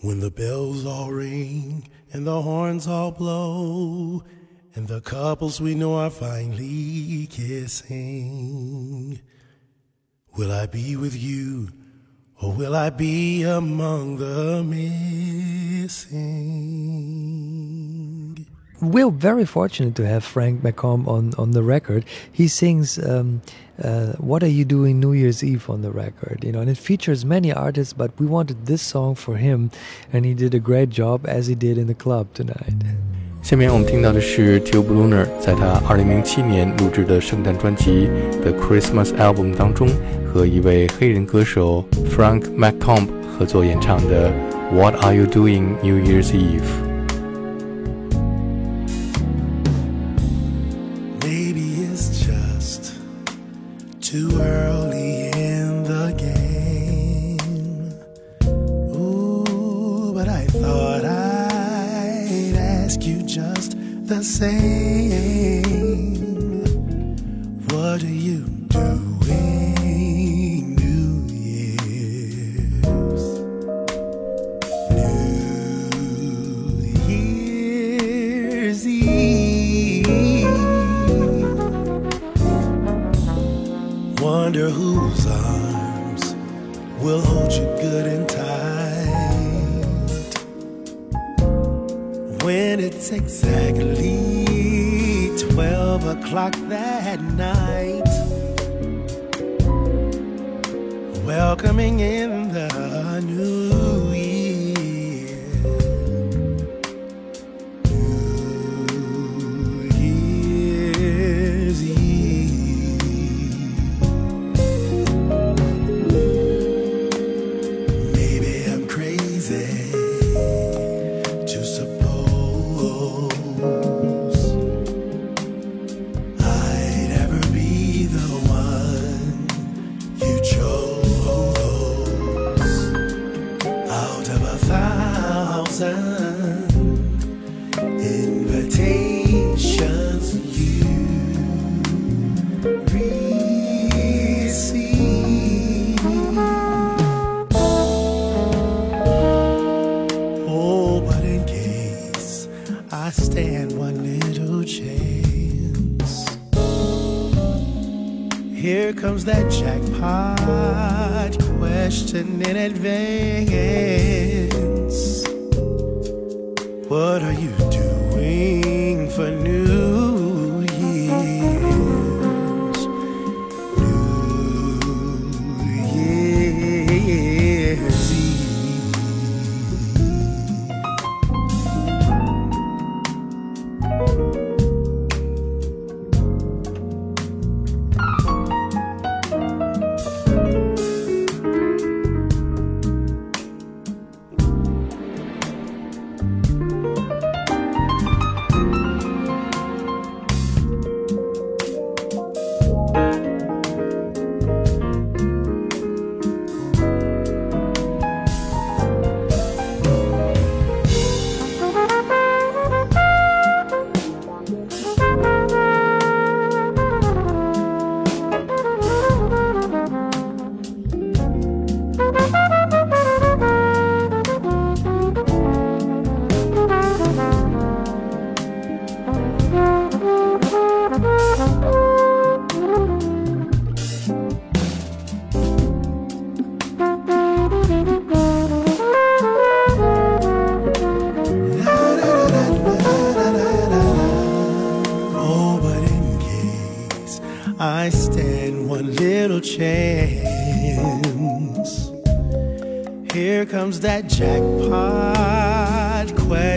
When the bells all ring and the horns all blow, and the couples we know are finally kissing, will I be with you or will I be among the missing? We're very fortunate to have Frank McComb on, on the record. He sings um, uh, what are you doing New Year's Eve on the record? You know, and it features many artists, but we wanted this song for him, and he did a great job as he did in the club tonight. 下面我们听到的是 Joe Brönner 在他2007年录制的圣诞专辑《The Christmas Album》当中，和一位黑人歌手 Frank McComb 合作演唱的《What Are You Doing New Year's Eve》。The same. What are you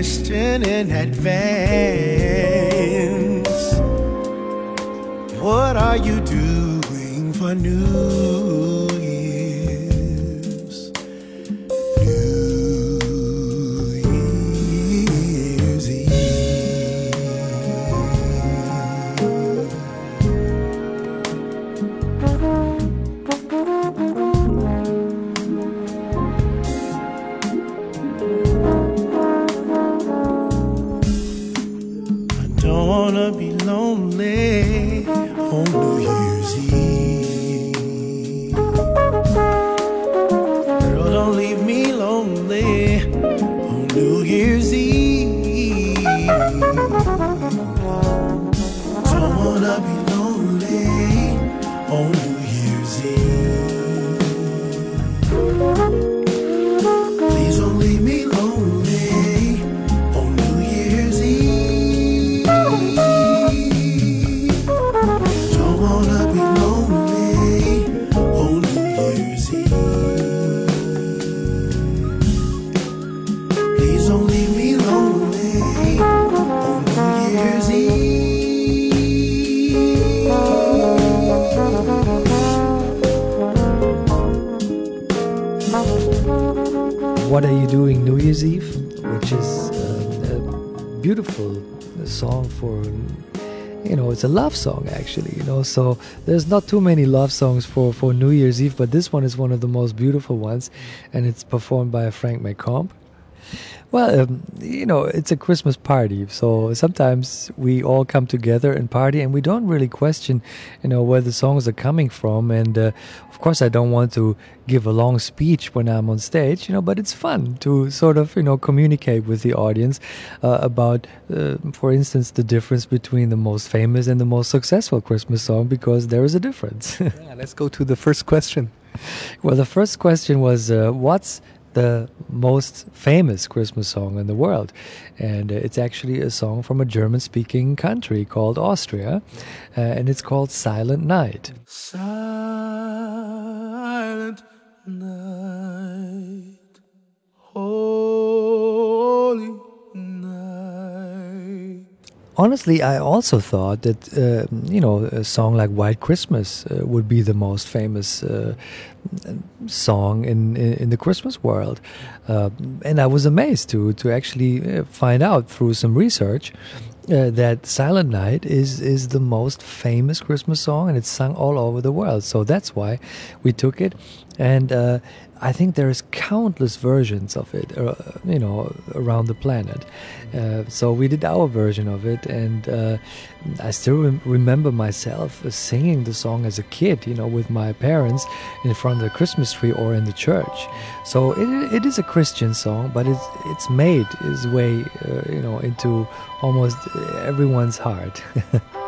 question in advance. What are you doing for New you know it's a love song actually you know so there's not too many love songs for for new year's eve but this one is one of the most beautiful ones and it's performed by frank mccomb well, um, you know, it's a Christmas party, so sometimes we all come together and party, and we don't really question, you know, where the songs are coming from. And uh, of course, I don't want to give a long speech when I'm on stage, you know, but it's fun to sort of, you know, communicate with the audience uh, about, uh, for instance, the difference between the most famous and the most successful Christmas song, because there is a difference. yeah, let's go to the first question. Well, the first question was, uh, what's the most famous Christmas song in the world. And uh, it's actually a song from a German speaking country called Austria, uh, and it's called Silent Night. Silent night, holy. Honestly, I also thought that uh, you know a song like White Christmas uh, would be the most famous uh, song in, in, in the Christmas world, uh, and I was amazed to to actually uh, find out through some research uh, that Silent Night is is the most famous Christmas song, and it's sung all over the world. So that's why we took it, and I think there's countless versions of it, uh, you know, around the planet. Uh, so we did our version of it, and uh, I still rem- remember myself singing the song as a kid, you know, with my parents in front of the Christmas tree or in the church. So it, it is a Christian song, but it's it's made its way, uh, you know, into almost everyone's heart.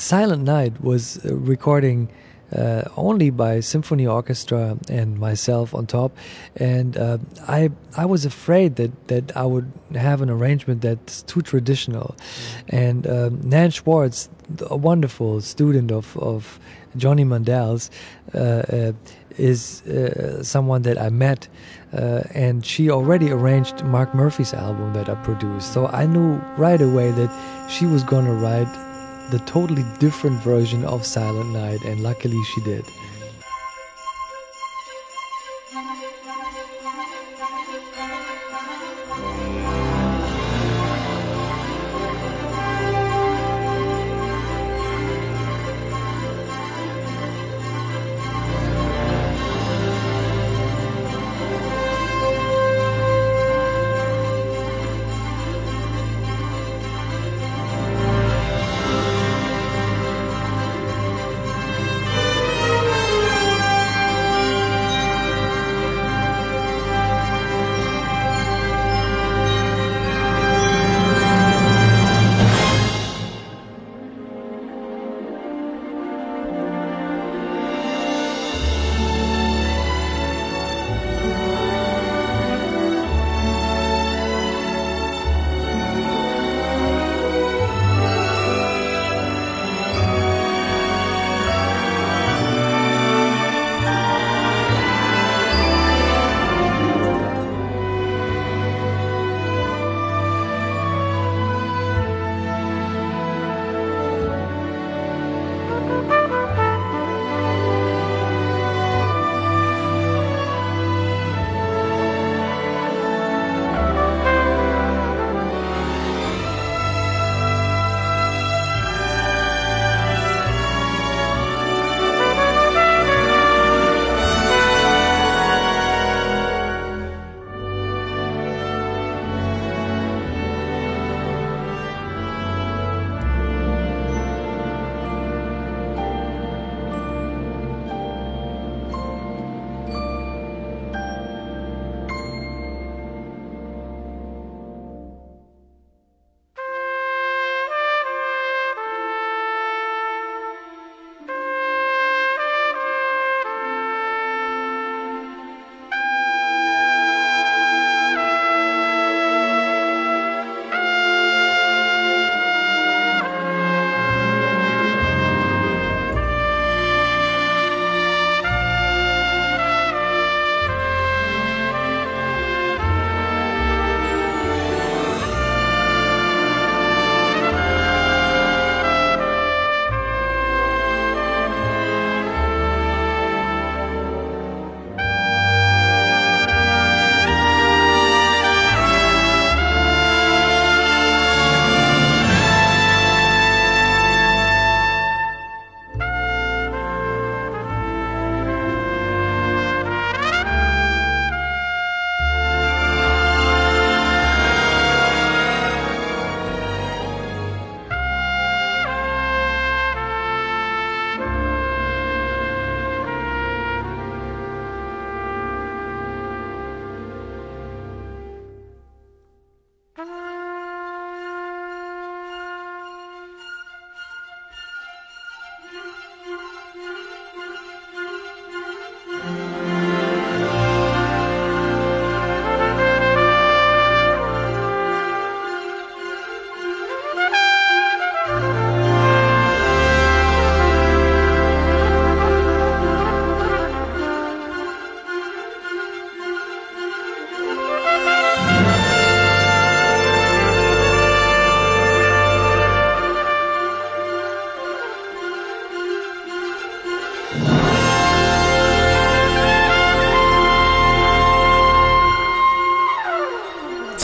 Silent Night was uh, recording uh, only by symphony orchestra and myself on top, and uh, I I was afraid that that I would have an arrangement that's too traditional, and um, Nan Schwartz, a wonderful student of of Johnny Mandel's, uh, uh is uh, someone that I met, and she already arranged Mark Murphy's album that I produced, so I knew right away that she was going to write the totally different version of Silent Night, and luckily she did.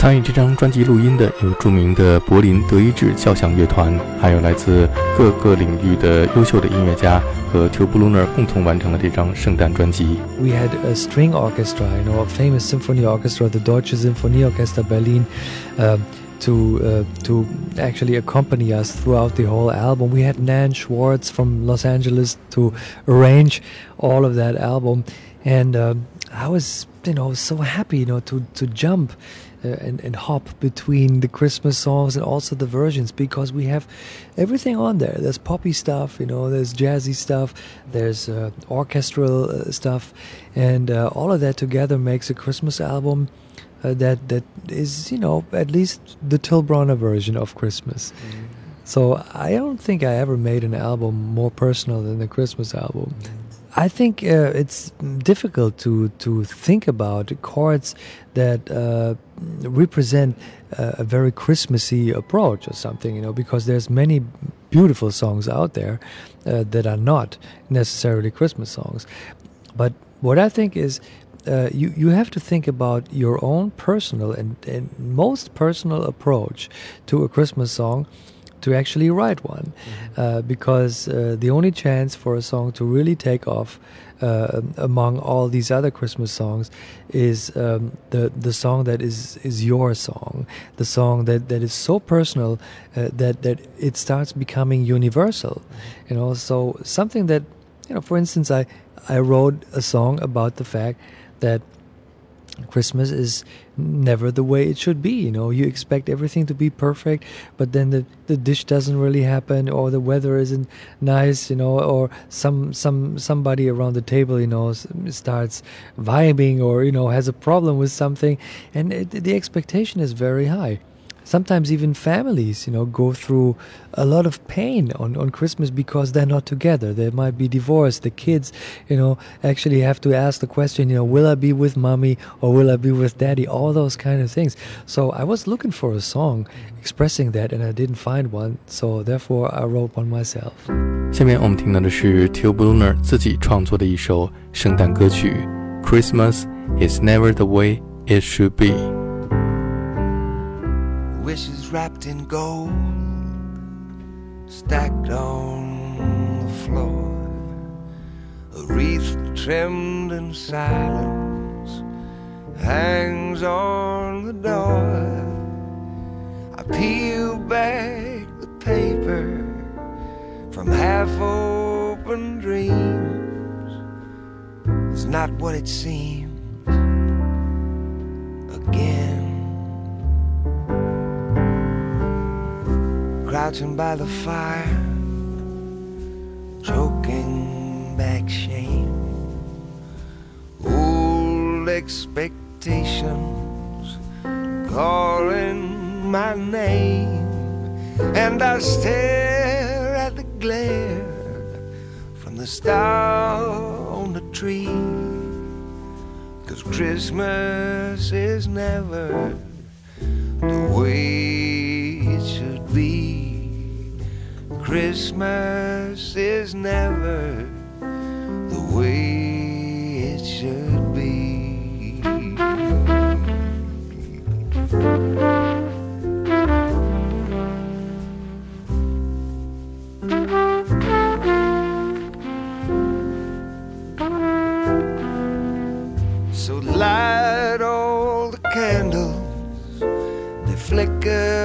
参与这张专辑录音的有着名的柏林德意志交响乐团，还有来自各个领域的优秀的音乐家和 Tube Lunar 共同完成了这张圣诞专辑。We had a string orchestra, you know, a famous symphony orchestra, the Deutsche Sinfonieorchester Berlin. Uh, to uh, to actually accompany us throughout the whole album. We had Nan Schwartz from Los Angeles to arrange all of that album, and uh, I was you know so happy you know to to jump. uh, and, and hop between the Christmas songs and also the versions because we have everything on there. There's poppy stuff, you know, there's jazzy stuff, there's uh, orchestral uh, stuff, and all of that together makes a Christmas album uh, that that is you know at least the Till Brönner version of Christmas. Mm. So I don't think I ever made an album more personal than the Christmas album. Mm. I think uh, it's difficult to to think about chords that uh, represent a very Christmassy approach or something, you know, because there's many beautiful songs out there uh, that are not necessarily Christmas songs. But what I think is uh, you you have to think about your own personal and, and most personal approach to a Christmas song to actually write one, mm-hmm. uh, because uh, the only chance for a song to really take off uh, among all these other Christmas songs is um, the the song that is is your song, the song that, that is so personal uh, that that it starts becoming universal, mm-hmm. you know. So something that you know, for instance, I I wrote a song about the fact that Christmas is never the way it should be. You know, you expect everything to be perfect, but then the, the dish doesn't really happen, or the weather isn't nice. You know, or some some somebody around the table, you know, starts vibing, or you know, has a problem with something, and it, the expectation is very high sometimes even families you know go through a lot of pain on, on christmas because they're not together. They might be divorced. The kids you know actually have to ask the question you know will i be with mommy or will i be with daddy? All those kind of things. So i was looking for a song expressing that and i didn't find one. So therefore i wrote one myself. 下面我们听到的是 Till Brönner Is Never the Way It Should Be》。Wishes wrapped in gold stacked on the floor. A wreath trimmed in silence hangs on the door. I peel back the paper from half open dreams. It's not what it seems again. Crouching by the fire, choking back shame. Old expectations calling my name, and I stare at the glare from the star on the tree. Cause Christmas is never the way Christmas is never the way it should be. So light all the candles, they flicker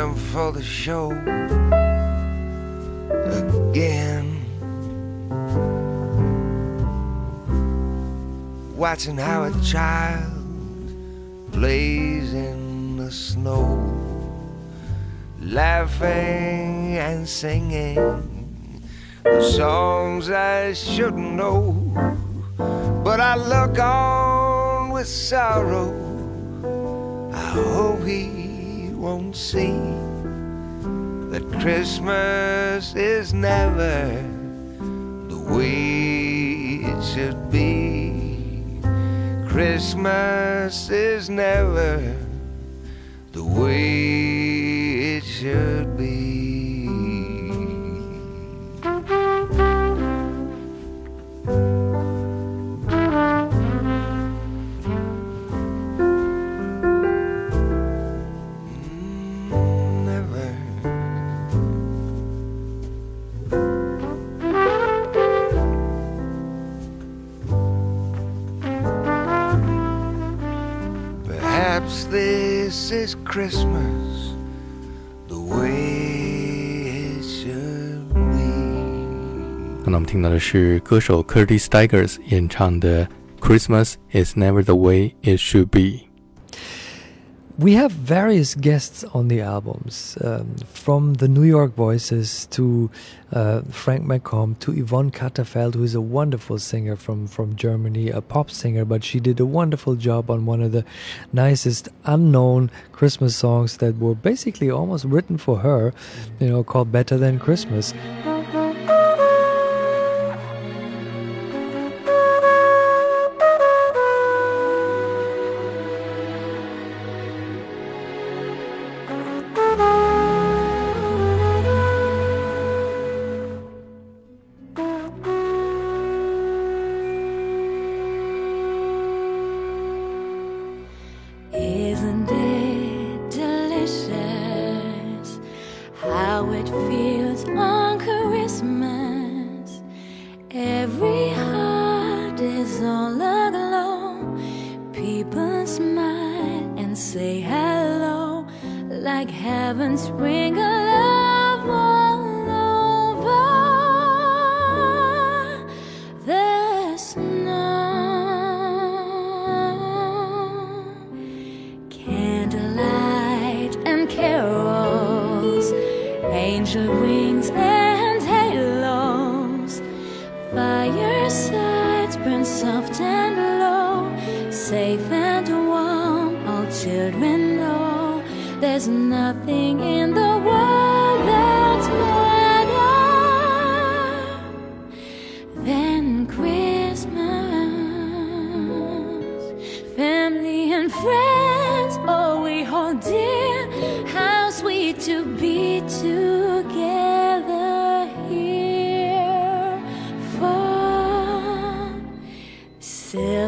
time for the show again. Watching how a child plays in the snow, laughing and singing the songs I shouldn't know. But I look on with sorrow. I hope he won't see that Christmas is never the way it should be. Christmas is never the way it should this is Christmas the way it should be. 刚才我们听到的是歌手 Curtis Stigers 演唱的《Christmas Is Never the Way It Should Be》。 We have various guests on the albums, um, from the New York Voices to uh, Frank McComb to Yvonne Catterfeld, who is a wonderful singer from, from Germany, a pop singer, but she did a wonderful job on one of the nicest unknown Christmas songs that were basically almost written for her, you know, called Better Than Christmas.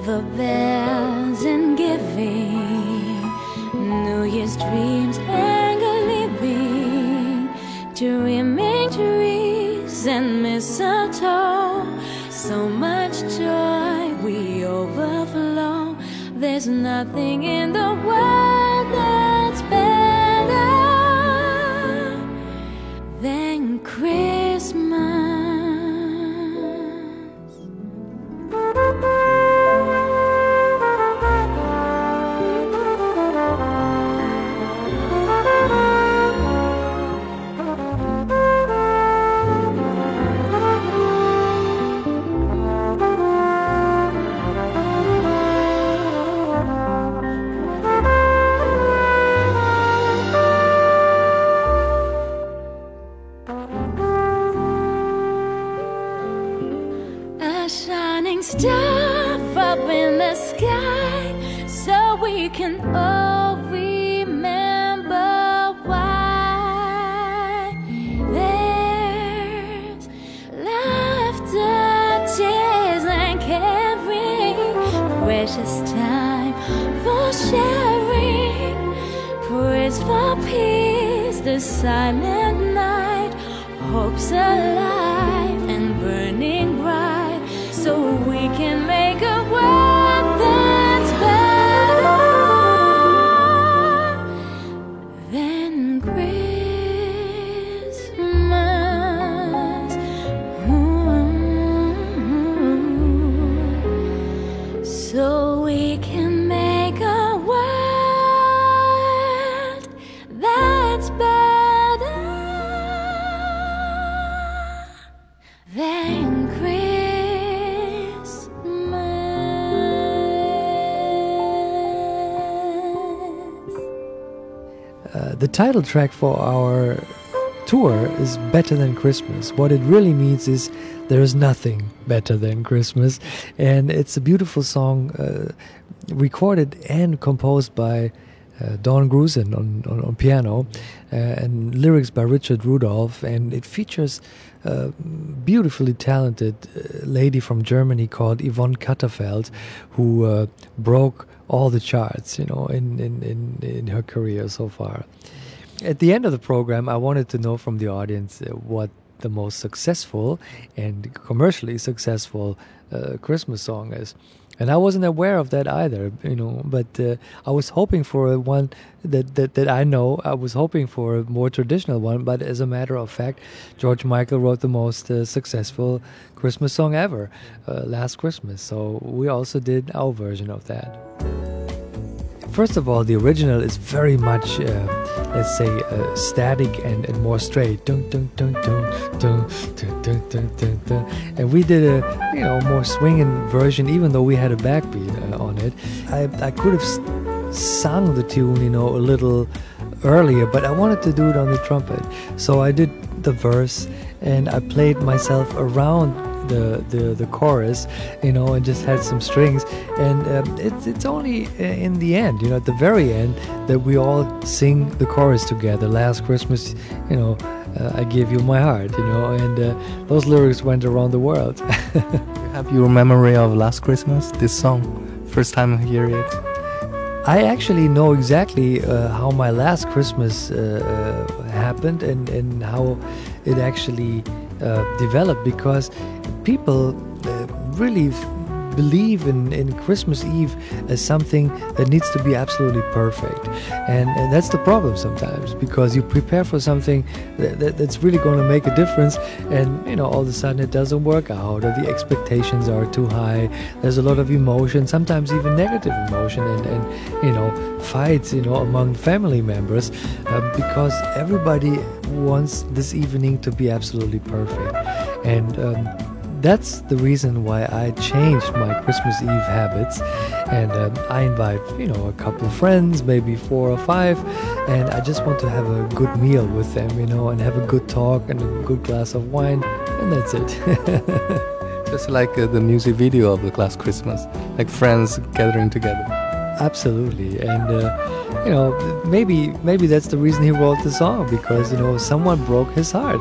Silver bells and giving, New Year's dreams and living, dreaming trees and mistletoe. So much joy we overflow. There's nothing in the world A shining star up in the sky, so we can all remember why. There's laughter, tears, and caring, precious time for sharing, praise for peace, the night, hopes alive and burning bright, so we can the title track for our tour is Better Than Christmas. What it really means is there is nothing better than Christmas. And it's a beautiful song uh, recorded and composed by uh, Don Grusin on, on, on piano uh, and lyrics by Richard Rudolph. And it features a beautifully talented uh, lady from Germany called Yvonne Catterfeld who uh, broke all the charts, you know, in, in, in, in her career so far. At the end of the program, I wanted to know from the audience uh, what the most successful and commercially successful uh, Christmas song is. And I wasn't aware of that either, you know. But uh, I was hoping for one that, that that I know. I was hoping for a more traditional one. But as a matter of fact, George Michael wrote the most uh, successful Christmas song ever, uh, "Last Christmas." So we also did our version of that. First of all, the original is very much, uh, let's say, uh, static and, and more straight. Dun, dun, dun, dun, dun, dun, dun, dun, dun. And we did a, you know, more swinging version, even though we had a backbeat uh, on it. I, I could have sung the tune, you know, a little earlier, but I wanted to do it on the trumpet. So I did the verse and I played myself around the, the, the chorus, you know, and just had some strings. And um, it's, it's only uh, in the end, you know, at the very end, that we all sing the chorus together. Last Christmas, you know, uh, I give you my heart, you know, and uh, those lyrics went around the world. you have your memory of Last Christmas, this song? First time I hear it? I actually know exactly uh, how my last Christmas uh, uh, happened and, and how it actually uh, developed because people uh, really believe in, in Christmas Eve as something that needs to be absolutely perfect. And, and that's the problem sometimes because you prepare for something that, that, that's really going to make a difference and you know all of a sudden it doesn't work out or the expectations are too high. There's a lot of emotion, sometimes even negative emotion and, and you know fights you know among family members uh, because everybody wants this evening to be absolutely perfect. And um, that's the reason why I changed my Christmas Eve habits, and um, I invite you know a couple of friends, maybe four or five, and I just want to have a good meal with them, you know, and have a good talk and a good glass of wine, and that's it. Just like uh, the music video of the Last Christmas, like friends gathering together. Absolutely, and uh, you know maybe maybe that's the reason he wrote the song because you know someone broke his heart,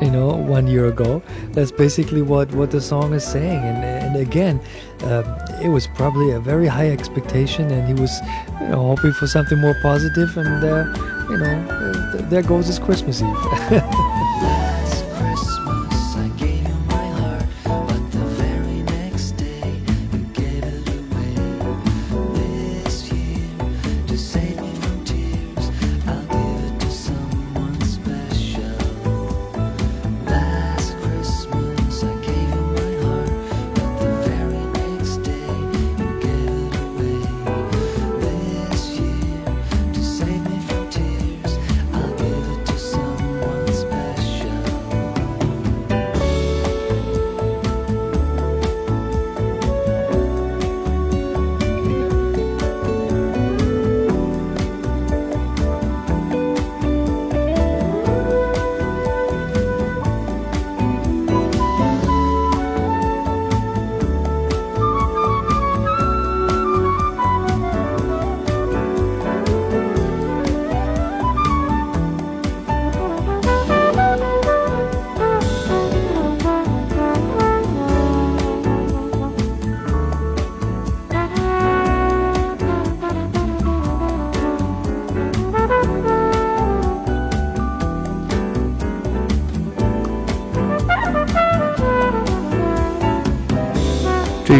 you know, one year ago. That's basically what what the song is saying, and and again, um, it was probably a very high expectation, and he was you know hoping for something more positive, and uh, you know uh, th- there goes his Christmas Eve.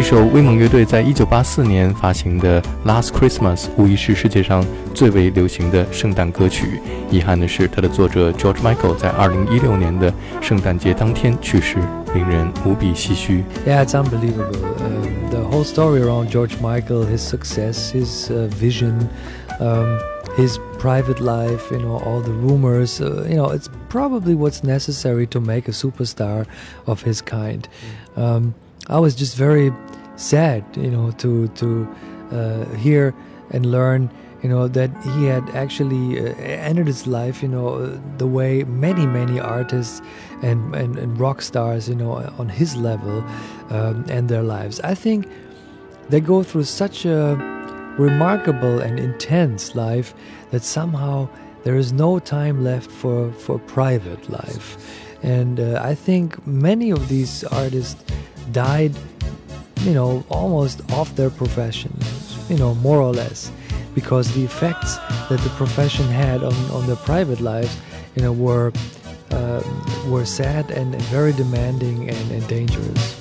这一首威猛乐队在一九八四年发行的《Last Christmas》无疑是世界上最为流行的圣诞歌曲。遗憾的是，它的作者 George Michael 在二零一六年的圣诞节当天去世，令人无比唏嘘。 Yeah, it's unbelievable. Um, the whole story around George Michael, his success, his uh, vision, um, his private life, you know, all the rumors, uh, you know, it's probably what's necessary to make a superstar of his kind. Um, I was just very sad, you know, to to uh, hear and learn, you know, that he had actually uh, ended his life, you know, the way many many artists and, and and rock stars, you know, on his level, um, and their lives. I think they go through such a remarkable and intense life that somehow there is no time left for for private life, and uh, I think many of these artists died, you know, almost off their profession, you know, more or less, because the effects that the profession had on, on their private lives, you know, were uh, were sad and very demanding and, and dangerous.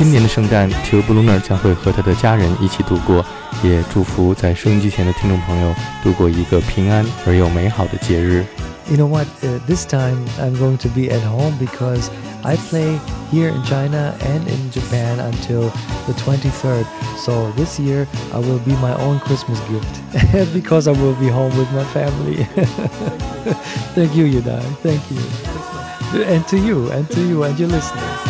今年的圣诞 t u b l u n e r 将会和他的家人一起度过，也祝福在收音机前的听众朋友度过一个平安而又美好的节日。You know what? Uh, this time I'm going to be at home because I play here in China and in Japan until the 23rd. So this year I will be my own Christmas gift because I will be home with my family. Thank you, Yudai. Thank you. And to you, and to you, and your listeners.